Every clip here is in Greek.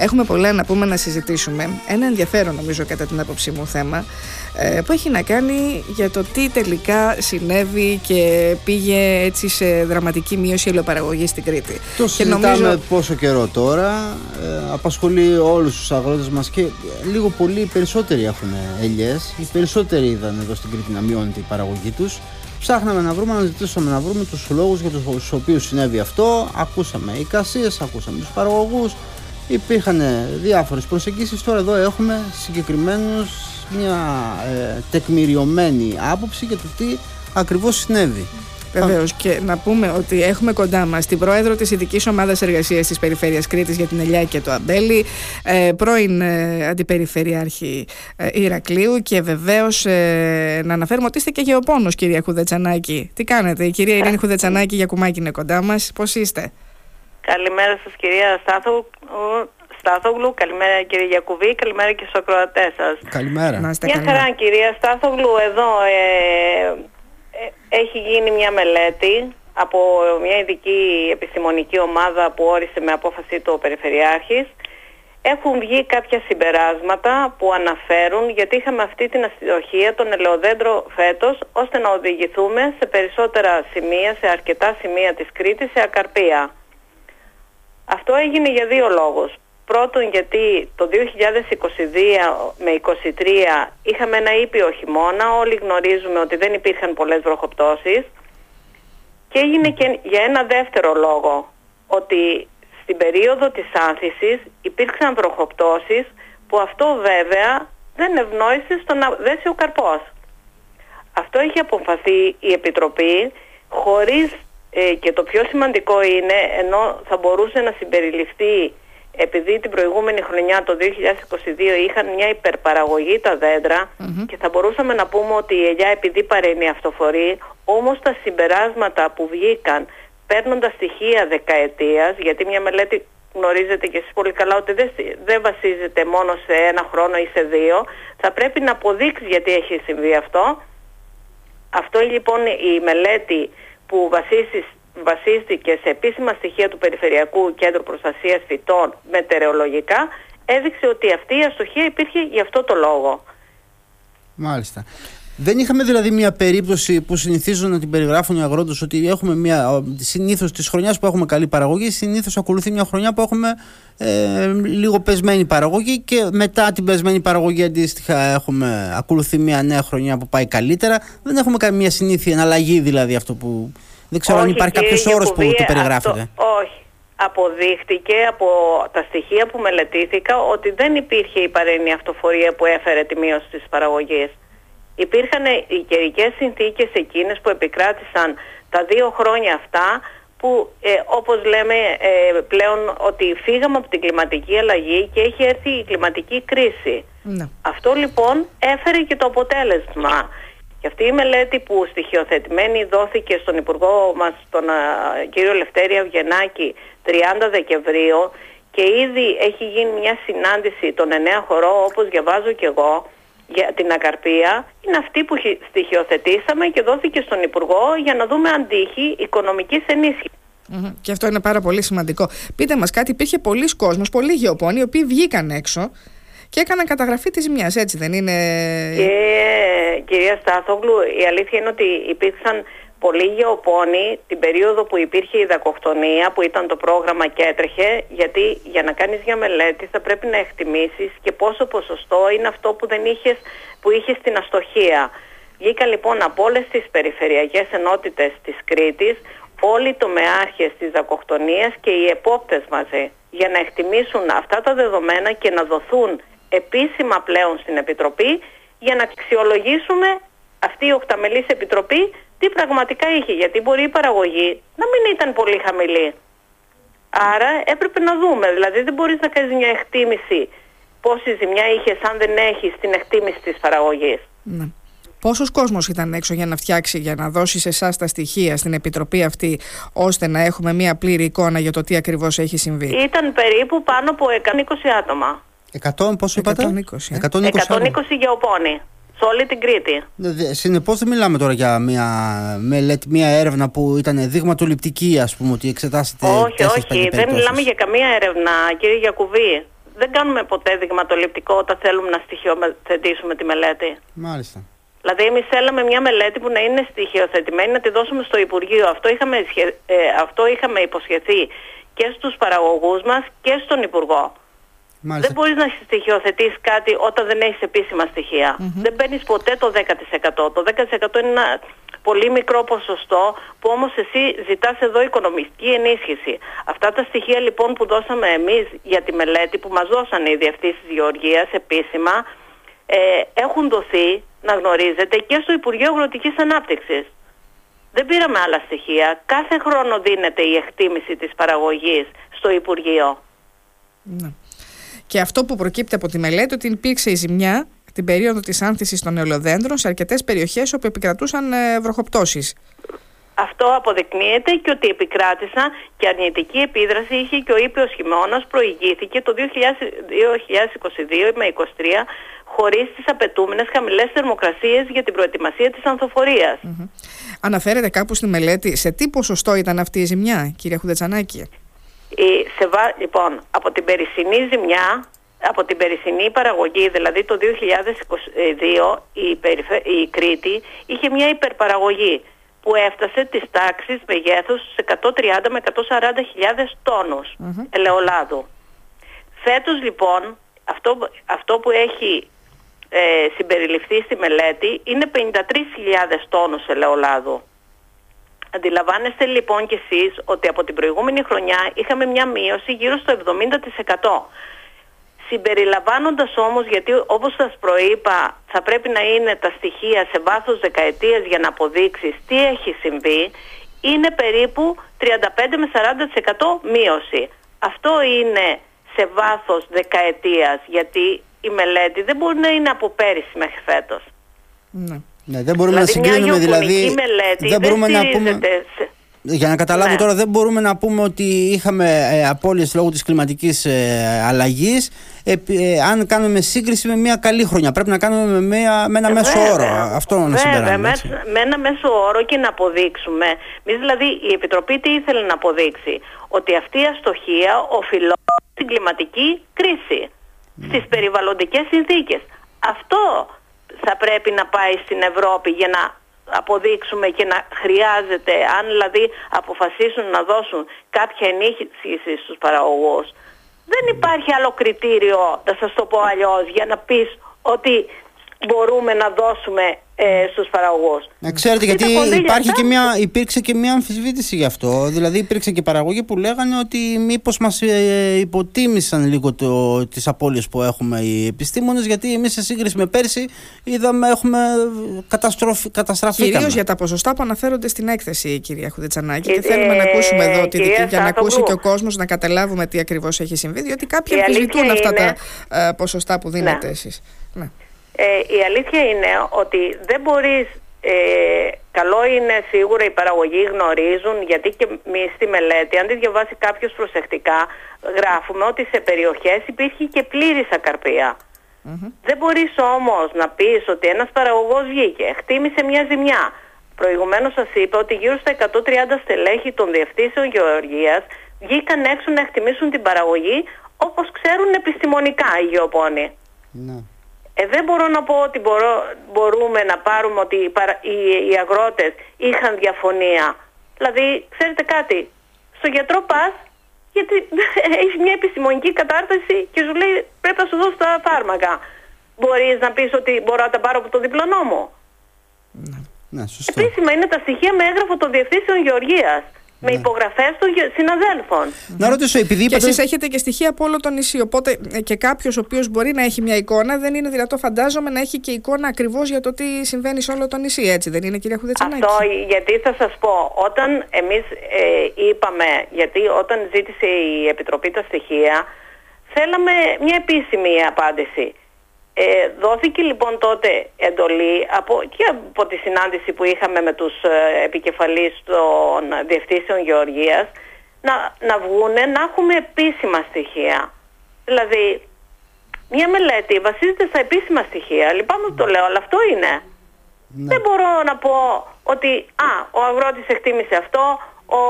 Έχουμε πολλά να πούμε να συζητήσουμε. Ένα ενδιαφέρον νομίζω κατά την άποψή μου θέμα ε, που έχει να κάνει για το τι τελικά συνέβη και πήγε έτσι σε δραματική μείωση ελαιοπαραγωγής στην Κρήτη. Το και συζητάμε νομίζω... πόσο καιρό τώρα, ε, απασχολεί όλους τους αγρότες μας και λίγο πολύ οι περισσότεροι έχουν ελιές, οι περισσότεροι είδαν εδώ στην Κρήτη να μειώνεται η παραγωγή τους. Ψάχναμε να βρούμε, να ζητήσουμε να βρούμε τους λόγους για τους οποίους συνέβη αυτό. Ακούσαμε εικασίες, ακούσαμε τους παραγωγούς, υπήρχαν διάφορες προσεγγίσεις. Τώρα εδώ έχουμε συγκεκριμένους μια ε, τεκμηριωμένη άποψη για το τι ακριβώς συνέβη. Βεβαίως. Και να πούμε ότι έχουμε κοντά μας την πρόεδρο της Ειδικής Ομάδας Εργασίας της Περιφέρειας Κρήτης για την Ελιά και το Αμπέλι, ε, πρώην ε, Αντιπεριφερειάρχη ε, Ηρακλείου και βεβαίως ε, να αναφέρουμε ότι είστε και γεωπόνος, κυρία Χουδετσανάκη. Τι κάνετε, η κυρία Ειρήνη Χουδετσανάκη για κουμάκι είναι κοντά μας. Πώς είστε; Καλημέρα σας κυρία Στάθου, Στάθογλου, καλημέρα κύριε Γιακουβή, καλημέρα και στους ακροατές σας. Καλημέρα. Να Μια χαρά κυρία Στάθογλου, εδώ ε, ε, έχει γίνει μια μελέτη από μια ειδική επιστημονική ομάδα που όρισε με απόφαση του Περιφερειάρχης. Έχουν βγει κάποια συμπεράσματα που αναφέρουν γιατί είχαμε αυτή την αστοχία των ελαιοδέντρο φέτος ώστε να οδηγηθούμε σε περισσότερα σημεία, σε αρκετά σημεία της Κρήτης, σε ακαρπία. Αυτό έγινε για δύο λόγους. Πρώτον γιατί το 2022 με 2023 είχαμε ένα ήπιο χειμώνα, όλοι γνωρίζουμε ότι δεν υπήρχαν πολλές βροχοπτώσεις και έγινε και για ένα δεύτερο λόγο, ότι στην περίοδο της άνθησης υπήρξαν βροχοπτώσεις που αυτό βέβαια δεν ευνόησε στο να δέσει ο καρπός. Αυτό έχει αποφαθεί η Επιτροπή χωρίς ε, και το πιο σημαντικό είναι ενώ θα μπορούσε να συμπεριληφθεί επειδή την προηγούμενη χρονιά το 2022 είχαν μια υπερπαραγωγή τα δεντρα και θα μπορούσαμε να πούμε ότι η ελιά επειδή παρέμει αυτοφορεί όμως τα συμπεράσματα που βγήκαν παίρνοντας στοιχεία δεκαετίας γιατί μια μελέτη γνωρίζετε και εσείς πολύ καλά ότι δεν, δεν βασίζεται μόνο σε ένα χρόνο ή σε δύο θα πρέπει να αποδείξει γιατί έχει συμβεί αυτό. Αυτό λοιπόν η μελέτη που βασίσει, βασίστηκε σε επίσημα στοιχεία του Περιφερειακού Κέντρου Προστασίας Φυτών μετεωρολογικά έδειξε ότι αυτή η αστοχία υπήρχε γι' αυτό το λόγο. Μάλιστα. Δεν είχαμε δηλαδή μια περίπτωση που συνηθίζουν να την περιγράφουν οι αγρότες ότι έχουμε μια. Συνήθως της χρονιάς που έχουμε καλή παραγωγή, συνήθως ακολουθεί μια χρονιά που έχουμε ε, λίγο πεσμένη παραγωγή και μετά την πεσμένη παραγωγή αντίστοιχα έχουμε ακολουθεί μια νέα χρονιά που πάει καλύτερα. Δεν έχουμε καμία συνήθεια εναλλαγή δηλαδή αυτό που. Δεν ξέρω αν υπάρχει κάποιος όρος που το περιγράφεται. όχι. Αποδείχτηκε από τα στοιχεία που μελετήθηκα ότι δεν υπήρχε η παρένη αυτοφορία που έφερε τη μείωση της παραγωγής. Υπήρχαν οι καιρικές συνθήκες εκείνες που επικράτησαν τα δύο χρόνια αυτά που ε, όπως λέμε ε, πλέον ότι φύγαμε από την κλιματική αλλαγή και έχει έρθει η κλιματική κρίση. Ναι. Αυτό λοιπόν έφερε και το αποτέλεσμα. Και αυτή η μελέτη που στοιχειοθετημένη δόθηκε στον Υπουργό μας, τον κύριο Λευτέρη Αυγενάκη, 30 Δεκεμβρίου και ήδη έχει γίνει μια συνάντηση των εννέα χωρών όπως διαβάζω και εγώ για την ακαρπία είναι αυτή που στοιχειοθετήσαμε και δόθηκε στον Υπουργό για να δούμε αν τύχει οικονομικής Και αυτό είναι πάρα πολύ σημαντικό. Πείτε μας κάτι, υπήρχε πολλοί κόσμος, πολλοί γεωπόνοι, οι οποίοι βγήκαν έξω και έκαναν καταγραφή της μιας, έτσι δεν είναι... Και, κυρία Στάθογλου, η αλήθεια είναι ότι υπήρξαν πολλοί γεωπόνοι την περίοδο που υπήρχε η δακοκτονία που ήταν το πρόγραμμα και έτρεχε γιατί για να κάνεις μια μελέτη θα πρέπει να εκτιμήσεις και πόσο ποσοστό είναι αυτό που δεν είχες που είχες στην αστοχία. Βγήκα λοιπόν από όλες τις περιφερειακές ενότητες της Κρήτης όλοι οι τομεάρχες της δακοκτονίας και οι επόπτες μαζί για να εκτιμήσουν αυτά τα δεδομένα και να δοθούν επίσημα πλέον στην Επιτροπή για να αξιολογήσουμε αυτή η οκταμελής Επιτροπή τι πραγματικά είχε. Γιατί μπορεί η παραγωγή να μην ήταν πολύ χαμηλή. Άρα έπρεπε να δούμε. Δηλαδή δεν μπορείς να κάνεις μια εκτίμηση πόση ζημιά είχες αν δεν έχεις την εκτίμηση της παραγωγής. Ναι. Πόσος κόσμος ήταν έξω για να φτιάξει, για να δώσει σε εσάς τα στοιχεία στην Επιτροπή αυτή, ώστε να έχουμε μια πλήρη εικόνα για το τι ακριβώς έχει συμβεί; Ήταν περίπου πάνω από 120 άτομα. 100, πόσο είπατε; 120. 120, 120 γεωπόνοι σε όλη την Κρήτη. Συνεπώς δεν μιλάμε τώρα για μια μελέτη, μια έρευνα που ήταν δείγματοληπτική, ας πούμε, ότι εξετάσετε. Όχι, όχι. Δεν μιλάμε για καμία έρευνα, κύριε Γιακουβή. δεν κάνουμε ποτέ δειγματοληπτικό όταν θέλουμε να στοιχειοθετήσουμε τη μελέτη. Μάλιστα. Δηλαδή, εμείς θέλαμε μια μελέτη που να είναι στοιχειοθετημένη, να τη δώσουμε στο Υπουργείο. Αυτό είχαμε, ε, αυτό είχαμε υποσχεθεί και στους παραγωγούς μας και στον Υπουργό. Δεν μπορείς να στοιχειοθετείς κάτι όταν δεν έχεις επίσημα Δεν παίρνεις ποτέ το 10%. Το 10% είναι ένα πολύ μικρό ποσοστό που όμως εσύ ζητάς εδώ οικονομική ενίσχυση. Αυτά τα στοιχεία λοιπόν που δώσαμε εμείς για τη μελέτη που μας δώσανε οι διευθύνσεις γεωργίας επίσημα ε, έχουν δοθεί να γνωρίζετε και στο Υπουργείο Αγροτικής Ανάπτυξης. Δεν πήραμε άλλα στοιχεία. Κάθε χρόνο δίνεται η εκτίμηση της παραγωγής στο Υπουργείο. Ναι. Και αυτό που προκύπτει από τη μελέτη ότι υπήρξε η ζημιά την περίοδο της άνθησης των ελαιοδέντρων σε αρκετές περιοχές όπου επικρατούσαν ε, βροχοπτώσεις. Αυτό αποδεικνύεται και ότι επικράτησαν και αρνητική επίδραση είχε και ο ήπιος χειμώνας προηγήθηκε το 2022 με 2023 χωρίς τις απαιτούμενες χαμηλές θερμοκρασίες για την προετοιμασία της ανθοφορίας. Αναφέρεται κάπου στη μελέτη σε τι ποσοστό ήταν αυτή η ζημιά, κυρία Χουδετσανάκη. Η, σε, λοιπόν, από την περσινή ζημιά, από την περσινή παραγωγή, δηλαδή το 2022, η, η Κρήτη είχε μια υπερπαραγωγή που έφτασε τις τάξεις μεγέθους σε 130 με 140 χιλιάδες τόνους ελαιολάδου. Φέτος λοιπόν αυτό, αυτό που έχει ε, συμπεριληφθεί στη μελέτη είναι 53.000 τόνους ελαιολάδου. Αντιλαμβάνεστε λοιπόν κι εσείς ότι από την προηγούμενη χρονιά είχαμε μια μείωση γύρω στο 70%. Συμπεριλαμβάνοντας όμως, γιατί όπως σας προείπα θα πρέπει να είναι τα στοιχεία σε βάθος δεκαετίας για να αποδείξεις τι έχει συμβεί, είναι περίπου 35 με 40% μείωση. Αυτό είναι σε βάθος δεκαετίας, γιατί η μελέτη δεν μπορεί να είναι από πέρυσι μέχρι φέτος. Ναι. Ναι, δεν μπορούμε δηλαδή, να συγκρίνουμε δηλαδή. Μελέτη δεν μπορούμε να πούμε. Για να καταλάβω ναι. τώρα, δεν μπορούμε να πούμε ότι είχαμε ε, απώλειες λόγω της κλιματικής ε, αλλαγής ε, ε, αν κάνουμε σύγκριση με μια καλή χρονιά. Πρέπει να κάνουμε με, μια, με ένα μέσο όρο. Αυτό να συμπεράνουμε. Με, με ένα μέσο όρο και να αποδείξουμε. Εμείς δηλαδή η Επιτροπή τι ήθελε να αποδείξει; Ότι αυτή η αστοχία οφειλόταν στην κλιματική κρίση. Mm. Στις περιβαλλοντικές συνθήκες. Αυτό θα πρέπει να πάει στην Ευρώπη για να αποδείξουμε και να χρειάζεται, αν δηλαδή αποφασίσουν να δώσουν κάποια ενίσχυση στους παραγωγούς. Δεν υπάρχει άλλο κριτήριο, θα σας το πω αλλιώς, για να πεις ότι μπορούμε να δώσουμε ε, στους παραγωγούς. Να ξέρετε γιατί υπάρχει και μια, υπήρξε και μια αμφισβήτηση γι' αυτό. Δηλαδή υπήρξε και παραγωγοί που λέγανε ότι μήπως μας ε, υποτίμησαν λίγο το, τις απώλειες που έχουμε οι επιστήμονες γιατί εμείς σε σύγκριση με πέρσι είδαμε έχουμε καταστροφή, καταστραφήκαμε. Κυρίως για τα ποσοστά που αναφέρονται στην έκθεση κυρία Χουδετσανάκη και, θέλουμε να ακούσουμε εδώ τη δική για να ακούσει και ο κόσμος να καταλάβουμε τι ακριβώς έχει συμβεί διότι κάποιοι αμφισβητούν αυτά τα ε, ποσοστά που δίνετε ναι. εσείς. Ναι. Ε, η αλήθεια είναι ότι δεν μπορείς, ε, καλό είναι σίγουρα οι παραγωγοί γνωρίζουν γιατί και εμείς στη μελέτη, αν τη διαβάσει κάποιος προσεκτικά, γράφουμε ότι σε περιοχές υπήρχε και πλήρης Δεν μπορείς όμως να πεις ότι ένας παραγωγός βγήκε, χτίμησε μια ζημιά. Προηγουμένως σας είπα ότι γύρω στα 130 στελέχη των διευθύνσεων γεωργίας βγήκαν έξω να εκτιμήσουν την παραγωγή όπως ξέρουν επιστημονικά οι γεωπόνοι. Ναι. Ε, δεν μπορώ να πω ότι μπορώ, μπορούμε να πάρουμε ότι οι, οι, οι αγρότες είχαν διαφωνία. Δηλαδή, ξέρετε κάτι, στο γιατρό πας γιατί έχεις μια επιστημονική κατάρτιση και σου λέει πρέπει να σου δώσω τα φάρμακα. Μπορείς να πεις ότι μπορώ να τα πάρω από το διπλανό μου. Ναι, ναι σωστό. Επίσημα είναι τα στοιχεία με έγγραφο των διευθύνσεων γεωργίας με ναι. υπογραφές των συναδέλφων. Να ρωτήσω, επειδή Και εσείς έχετε και στοιχεία από όλο το νησί. Οπότε ε, και κάποιος ο οποίος μπορεί να έχει μια εικόνα, δεν είναι δυνατό, φαντάζομαι, να έχει και εικόνα ακριβώς για το τι συμβαίνει σε όλο το νησί. Έτσι δεν είναι, κυρία Χουδετσανάκη. Αυτό γιατί θα σας πω, όταν εμείς ε, είπαμε, γιατί όταν ζήτησε η Επιτροπή τα στοιχεία, θέλαμε μια επίσημη απάντηση. Ε, δόθηκε λοιπόν τότε εντολή από, και από τη συνάντηση που είχαμε με τους ε, επικεφαλείς των διευθύνσεων γεωργίας να, να βγούνε να έχουμε επίσημα στοιχεία. Δηλαδή, μια μελέτη βασίζεται στα επίσημα στοιχεία. Λυπάμαι που το λέω, αλλά αυτό είναι. Ναι. Δεν μπορώ να πω ότι α, ο αγρότης εκτίμησε αυτό, ο,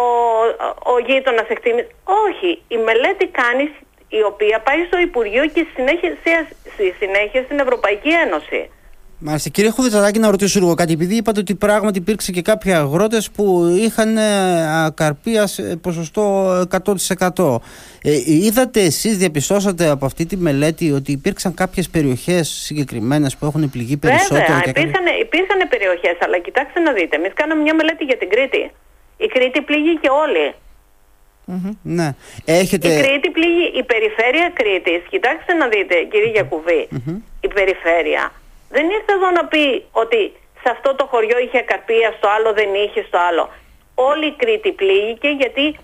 ο γείτονας εκτίμησε... Όχι, η μελέτη κάνεις η οποία πάει στο Υπουργείο και στη συνέχεια, στη συνέχεια στην Ευρωπαϊκή Ένωση. Μάλιστα. Κύριε Χουδετσαδάκη, να ρωτήσω λίγο κάτι. Επειδή είπατε ότι πράγματι υπήρξε και κάποιοι αγρότες που είχαν ε, ακαρπία σε ποσοστό 100%. Ε, είδατε εσείς, διαπιστώσατε από αυτή τη μελέτη ότι υπήρξαν κάποιες περιοχές συγκεκριμένες που έχουν πληγεί περισσότερο. Βέβαια, υπήρχαν, υπήρχαν περιοχές, αλλά κοιτάξτε να δείτε. Εμείς κάναμε μια μελέτη για την Κρήτη. Η Κρήτη πληγεί και όλοι. Mm-hmm. Ναι. Έχετε... Η Κρήτη πληγεί, η περιφέρεια Κρήτης, κοιτάξτε να δείτε κύριε Γιακουβή, η περιφέρεια δεν ήρθε εδώ να πει ότι σε αυτό το χωριό είχε καρπία, στο άλλο δεν είχε, στο άλλο. Όλη η Κρήτη πλήγηκε γιατί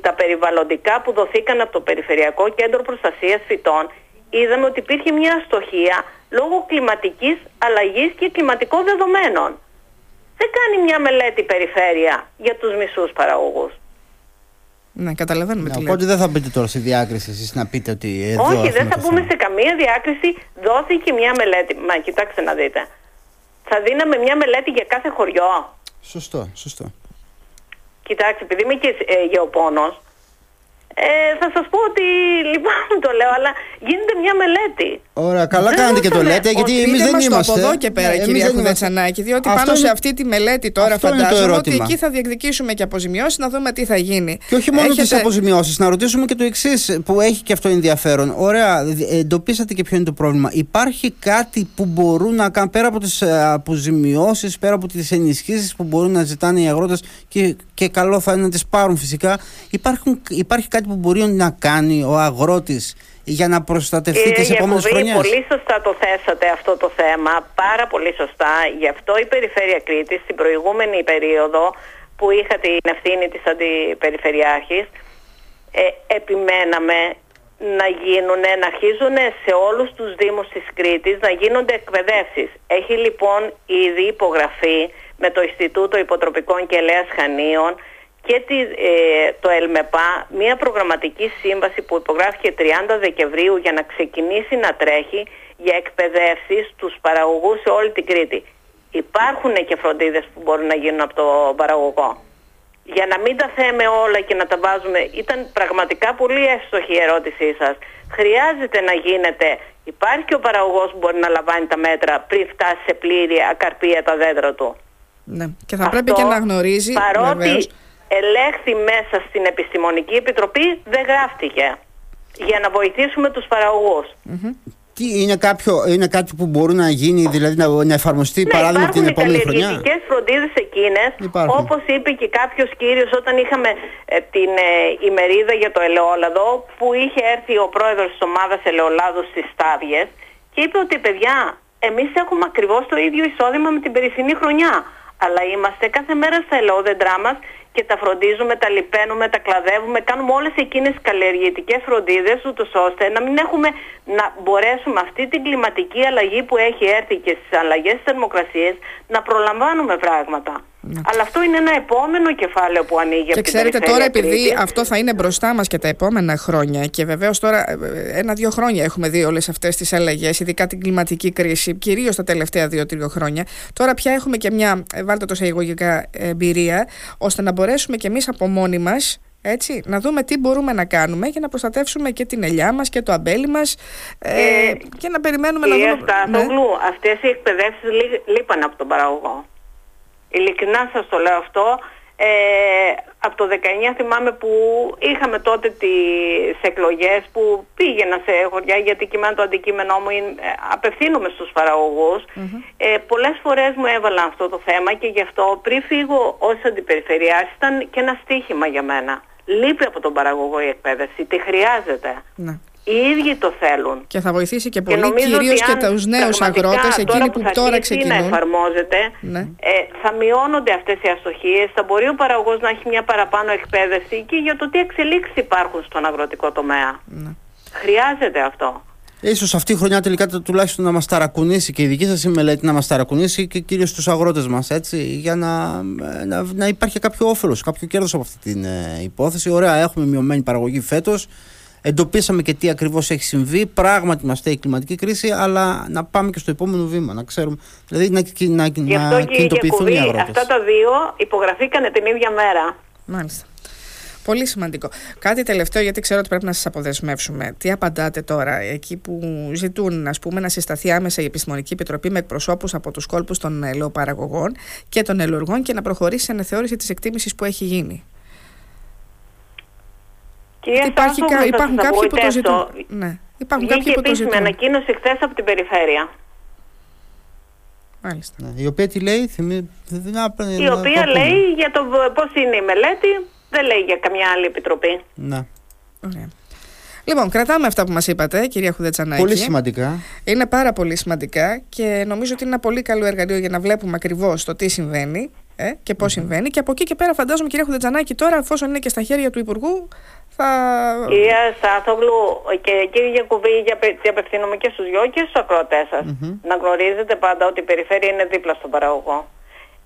τα περιβαλλοντικά που δοθήκαν από το Περιφερειακό Κέντρο Προστασίας Φυτών είδαμε ότι υπήρχε μια αστοχία λόγω κλιματικής αλλαγής και κλιματικών δεδομένων. Δεν κάνει μια μελέτη περιφέρεια για τους μισούς παραγωγούς. Ναι, καταλαβαίνουμε ναι, Οπότε δεν θα μπείτε τώρα στη διάκριση εσείς να πείτε ότι εδώ Όχι, δεν θα μπούμε σε καμία διάκριση. Δόθηκε μια μελέτη. Μα κοιτάξτε να δείτε. Θα δίναμε μια μελέτη για κάθε χωριό. Σωστό, σωστό. Κοιτάξτε, επειδή είμαι και ε, γεωπόνος, ε, θα σας πω ότι λοιπόν το λέω, αλλά γίνεται μια μελέτη. Ωραία, καλά κάνετε και το λέτε, γιατί εμείς δεν είμαστε. από εδώ και πέρα, ναι, κυρία Κουδετσανάκη, διότι αυτό πάνω είναι... σε αυτή τη μελέτη τώρα φαντάζομαι ότι εκεί θα διεκδικήσουμε και αποζημιώσεις να δούμε τι θα γίνει. Και όχι μόνο Έχετε... τι αποζημιώσεις, να ρωτήσουμε και το εξής, που έχει και αυτό ενδιαφέρον. Ωραία, εντοπίσατε και ποιο είναι το πρόβλημα. Υπάρχει κάτι που μπορούν να κάνουν πέρα από τις ε, αποζημιώσεις, πέρα από τις ενισχύσεις που μπορούν να ζητάνε οι αγρότες και, και καλό θα είναι να τις πάρουν φυσικά. Υπάρχουν, υπάρχει κάτι που μπορεί να κάνει ο αγρότης για να προστατευτεί τι επόμενες χρονιές; Πολύ σωστά το θέσατε αυτό το θέμα. Πάρα πολύ σωστά. Γι' αυτό η Περιφέρεια Κρήτης στην προηγούμενη περίοδο που είχα την ευθύνη της Αντιπεριφερειάρχης ε, επιμέναμε να γίνουν, να αρχίζουν σε όλους τους Δήμους της Κρήτης να γίνονται εκπαιδεύσεις. Έχει λοιπόν ήδη υπογραφεί με το Ινστιτούτο Υποτροπικών και Ελέας Χανίων και τη, ε, το ΕΛΜΕΠΑ μια προγραμματική σύμβαση που υπογράφηκε 30 Δεκεμβρίου για να ξεκινήσει να τρέχει για εκπαιδεύσεις στους παραγωγούς σε όλη την Κρήτη. Υπάρχουν και φροντίδες που μπορούν να γίνουν από το παραγωγό. Για να μην τα θέμε όλα και να τα βάζουμε, ήταν πραγματικά πολύ εύστοχη η ερώτησή σας. Χρειάζεται να γίνεται, υπάρχει και ο παραγωγός που μπορεί να λαμβάνει τα μέτρα πριν φτάσει σε πλήρη ακαρπία τα δέντρα του. Ναι. Και θα πρέπει και να γνωρίζει παρότι ελέγχθη μέσα στην Επιστημονική Επιτροπή δεν γράφτηκε για να βοηθήσουμε τους παραγωγούς. Τι είναι, κάποιο, είναι κάτι που μπορεί να γίνει, δηλαδή να, να εφαρμοστεί ναι, παράδειγμα την επόμενη χρονιά; Υπάρχουν οι φροντίδες εκείνες, όπως είπε και κάποιος κύριος όταν είχαμε ε, την ε, ημερίδα για το ελαιόλαδο, που είχε έρθει ο πρόεδρος της ομάδας ελαιολάδου στις Στάβιες και είπε ότι παιδιά, εμείς έχουμε ακριβώς το ίδιο εισόδημα με την περσινή χρονιά. Αλλά είμαστε κάθε μέρα στα ελαιόδεντρά μας και τα φροντίζουμε, τα λιπαίνουμε, τα κλαδεύουμε, κάνουμε όλες εκείνες τις καλλιεργητικές φροντίδες ούτως ώστε να μην έχουμε, να μπορέσουμε αυτή την κλιματική αλλαγή που έχει έρθει και στις αλλαγές της θερμοκρασίας να προλαμβάνουμε πράγματα. Ναι. Αλλά αυτό είναι ένα επόμενο κεφάλαιο που ανοίγει και ξέρετε τώρα, επειδή αυτό θα είναι μπροστά μας και τα επόμενα χρόνια, και βεβαίως τώρα ε, ένα-δύο χρόνια έχουμε δει όλες αυτές τις αλλαγές, ειδικά την κλιματική κρίση, κυρίως τα τελευταία δύο-τρία χρόνια. Τώρα πια έχουμε και μια, ε, βάλτε το σε εισαγωγικά, εμπειρία, ώστε να μπορέσουμε κι εμείς από μόνοι μας έτσι, να δούμε τι μπορούμε να κάνουμε για να προστατεύσουμε και την ελιά μας και το αμπέλι μας ε, και να περιμένουμε να δούμε... Στάθογλου, ναι. αυτές οι εκπαιδεύσεις λείπαν από τον παραγωγό. Ειλικρινά σας το λέω αυτό. Ε, από το 19 θυμάμαι που είχαμε τότε τις εκλογές που πήγαινα σε χωριά γιατί κείμενα το αντικείμενό μου είναι, ε, απευθύνομαι στους παραγωγούς ε, πολλές φορές μου έβαλαν αυτό το θέμα και γι' αυτό πριν φύγω ως αντιπεριφερειάς ήταν και ένα στίχημα για μένα λείπει από τον παραγωγό η εκπαίδευση, τη χρειάζεται ναι. Οι ίδιοι το θέλουν. Και θα βοηθήσει και πολύ, κυρίως και τους νέους αγρότες, εκείνοι που, τώρα ξεκινούν. να εφαρμόζεται, ναι. ε, θα μειώνονται αυτές οι αστοχίες, θα μπορεί ο παραγωγός να έχει μια παραπάνω εκπαίδευση και για το τι εξελίξεις υπάρχουν στον αγροτικό τομέα. Ναι. Χρειάζεται αυτό. Ίσως αυτή η χρονιά τελικά τουλάχιστον να μας ταρακουνήσει και η δική σας μελέτη να μας ταρακουνήσει και κυρίως τους αγρότες μας έτσι για να, να, να υπάρχει κάποιο όφελος, κάποιο κέρδος από αυτή την ε, υπόθεση. Ωραία έχουμε μειωμένη παραγωγή φέτος, εντοπίσαμε και τι ακριβώς έχει συμβεί. Πράγματι, μας η κλιματική κρίση, αλλά να πάμε και στο επόμενο βήμα, να ξέρουμε. Δηλαδή να, να, Γι' αυτό να και κινητοποιηθούν οι αγρότες. Αυτά τα δύο υπογραφήκανε την ίδια μέρα. Μάλιστα. Πολύ σημαντικό. Κάτι τελευταίο, γιατί ξέρω ότι πρέπει να σας αποδεσμεύσουμε. Τι απαντάτε τώρα, εκεί που ζητούν ας πούμε, να συσταθεί άμεσα η Επιστημονική Επιτροπή με εκπροσώπους από τους κόλπους των ελαιοπαραγωγών και των ελουργών και να προχωρήσει σε αναθεώρηση της εκτίμησης που έχει γίνει. Κυρία Υπάρχει, Στάσο, κα- θα υπάρχουν σας κάποιοι που το απογοητεύσω. ζητούν. Ναι. Υπάρχουν Βγήκε κάποιοι που το επίσημη ζητούν. ανακοίνωση χθες από την περιφέρεια. Μάλιστα. Ναι, η οποία τι λέει, θυμί... να- Η να οποία το πούμε. λέει για το πώς είναι η μελέτη, δεν λέει για καμιά άλλη επιτροπή. Ναι. Ωραία. Λοιπόν, κρατάμε αυτά που μας είπατε, κυρία Χουδετσανάκη. Πολύ σημαντικά. Είναι πάρα πολύ σημαντικά και νομίζω ότι είναι ένα πολύ καλό εργαλείο για να βλέπουμε ακριβώς το τι συμβαίνει ε, και πώς συμβαίνει. Και από εκεί και πέρα, φαντάζομαι, κυρία Χουδετζανάκη, τώρα, εφόσον είναι και στα χέρια του Υπουργού, θα. Κυρία Στάθογλου και κύριε Γιακουβή, για απε- τι απευθύνομαι και στους δυο και στους ακροατές σας. Να γνωρίζετε πάντα ότι η περιφέρεια είναι δίπλα στον παραγωγό.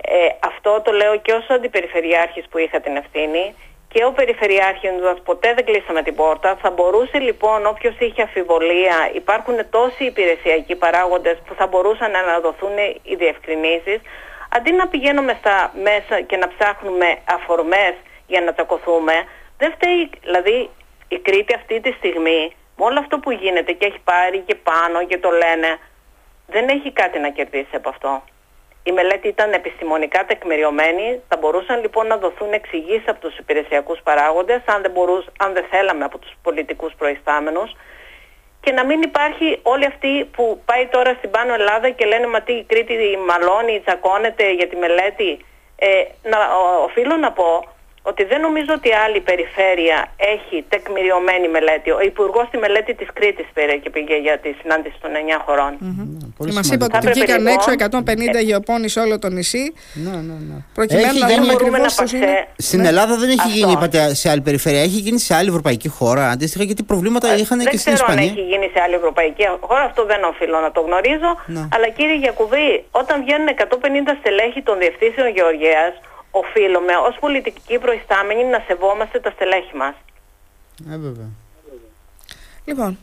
Ε, αυτό το λέω και ως αντιπεριφερειάρχης που είχα την ευθύνη και ο Περιφερειάρχης μας ποτέ δεν κλείσαμε την πόρτα. Θα μπορούσε λοιπόν όποιος είχε αφιβολία, υπάρχουν τόσοι υπηρεσιακοί παράγοντες που θα μπορούσαν να αναδοθούν οι διευκρινήσεις, αντί να πηγαίνουμε στα μέσα και να ψάχνουμε αφορμές για να τσακωθούμε, δεν φταίει, δηλαδή η Κρήτη αυτή τη στιγμή, με όλο αυτό που γίνεται και έχει πάρει και πάνω και το λένε, δεν έχει κάτι να κερδίσει από αυτό. Η μελέτη ήταν επιστημονικά τεκμηριωμένη, θα μπορούσαν λοιπόν να δοθούν εξηγήσεις από τους υπηρεσιακούς παράγοντες, αν δεν, μπορούς, αν δεν θέλαμε από τους πολιτικούς προϊστάμενους, και να μην υπάρχει όλη αυτή που πάει τώρα στην Πάνω Ελλάδα και λένε μα τι η Κρήτη μαλώνει, τσακώνεται για τη μελέτη. Ε, να, ο- οφείλω να πω ότι δεν νομίζω ότι άλλη περιφέρεια έχει τεκμηριωμένη μελέτη. Ο Υπουργός στη μελέτη της Κρήτης πήρε και πήγε για τη συνάντηση των 9 χωρων Πολύ Και μας σημαντικό. είπατε Θα ότι έπρεπε βγήκαν λοιπόν- έξω 150 γεωπόνοι σε όλο το νησί, Ναι, ναι, ναι. προκειμένου Έχει να γίνει- δούμε μπορούμε ακριβώς να πώ είναι. παξέ- Στην Ναι. Ελλάδα δεν έχει Αυτό. γίνει, είπατε, σε άλλη περιφέρεια. Έχει γίνει σε άλλη ευρωπαϊκή χώρα. Αντίστοιχα, γιατί προβλήματα είχαν Ε, δεν και στην ξέρω αν Ισπανία. έχει γίνει σε άλλη ευρωπαϊκή χώρα, αυτό δεν οφείλω να το γνωρίζω. Ναι. Αλλά κύριε Γιακουβή, όταν βγαίνουν 150 στελέχη των διευθύνσεων Γεωργίας, οφείλουμε ως πολιτικοί προϊστάμενοι να σεβόμαστε τα στελέχη μας. Ε, βέβαια. Λοιπόν,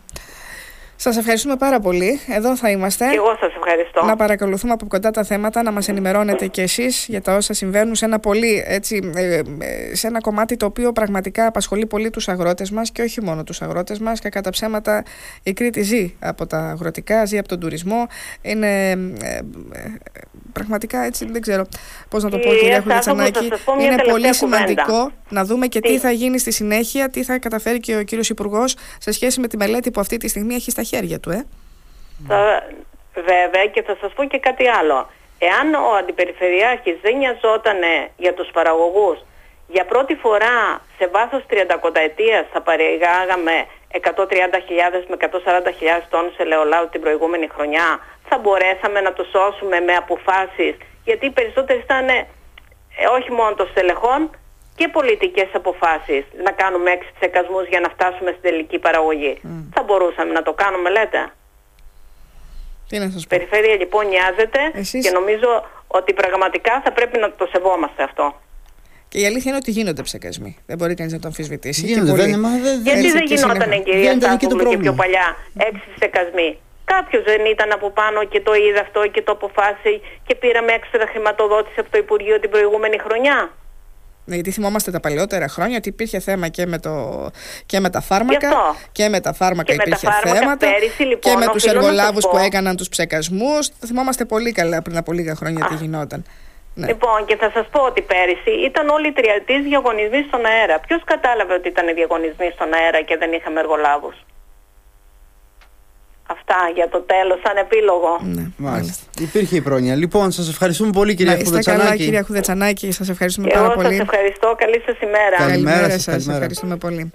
σας ευχαριστούμε πάρα πολύ. Εδώ θα είμαστε. Και εγώ σας ευχαριστώ. Να παρακολουθούμε από κοντά τα θέματα, να μας ενημερώνετε κι εσείς για τα όσα συμβαίνουν σε ένα, πολύ, έτσι, ε, ε, σε ένα κομμάτι το οποίο πραγματικά απασχολεί πολύ τους αγρότες μας και όχι μόνο τους αγρότες μας και κατά ψέματα η Κρήτη ζει από τα αγροτικά, ζει από τον τουρισμό. Είναι ε, ε, πραγματικά έτσι, δεν ξέρω πώς να το πω Κυρία κυρία Στάθο, θα Χουδετσανάκη. σας πω μια Είναι τελευταία πολύ σημαντικό κουβέντα. να δούμε και τι. Τι; θα γίνει στη συνέχεια, τι θα καταφέρει και ο κύριος Υπουργός σε σχέση με τη μελέτη που αυτή τη στιγμή έχει στα χέρια του. Ε. Θα, βέβαια και θα σας πω και κάτι άλλο. Εάν ο Αντιπεριφερειάρχης δεν νοιαζόταν για τους παραγωγούς, για πρώτη φορά σε βάθος 30 ετίας θα παρεγάγαμε 130.000 με 140.000 τόνους ελαιολάδου την προηγούμενη χρονιά, θα μπορέσαμε να το σώσουμε με αποφάσεις, γιατί οι περισσότεροι ήταν ε, όχι μόνο των στελεχών και πολιτικές αποφάσεις να κάνουμε έξι τσεκασμούς για να φτάσουμε στην τελική παραγωγή. Θα μπορούσαμε να το κάνουμε λέτε; Τι να σας Η πω. περιφέρεια λοιπόν νοιάζεται Εσείς- και νομίζω ότι πραγματικά θα πρέπει να το σεβόμαστε αυτό. Και η αλήθεια είναι ότι γίνονται ψεκασμοί. Δεν μπορεί κανείς να το αμφισβητήσει. Και Γίνονται, πολύ. δεν είναι, μα δεν- Γιατί Έτσι δεν και γινόταν συνεχώς. κυρία Δεν ήταν εκεί το Στάθουλου και πιο πρόβλημα. παλιά έξι στεκασμοί. Κάποιος δεν ήταν από πάνω και το είδε αυτό και το αποφάσισε και πήραμε έξτρα χρηματοδότηση από το Υπουργείο την προηγούμενη χρονιά. Ναι, γιατί θυμόμαστε τα παλαιότερα χρόνια ότι υπήρχε θέμα και με, το, και με τα φάρμακα. Γι' αυτό. Και με τα φάρμακα Και με τα υπήρχε φάρμακα θέματα. πέρυσι, λοιπόν, και με τους οφείλω να σας εργολάβου που πω- έκαναν τους ψεκασμούς. Το θυμόμαστε πολύ καλά πριν από λίγα χρόνια τι Α. γινόταν. Ναι. Λοιπόν, και θα σας πω ότι πέρυσι ήταν όλοι οι τριετής διαγωνισμοί στον αέρα. Ποιος κατάλαβε ότι ήταν οι διαγωνισμοί στον αέρα και δεν είχαμε εργολάβους; Αυτά για το τέλος, σαν επίλογο. Ναι, Μάλιστα. Υπήρχε η πρόνοια. Λοιπόν, σας ευχαριστούμε πολύ, κυρία Να είστε καλά, Χουδετσανάκη. κυρία Χουδετσανάκη. Σας ευχαριστούμε Και πάρα εγώ πολύ. σας ευχαριστώ. Καλή σας ημέρα. Καλημέρα σας, σας. καλημέρα. Ευχαριστούμε πολύ.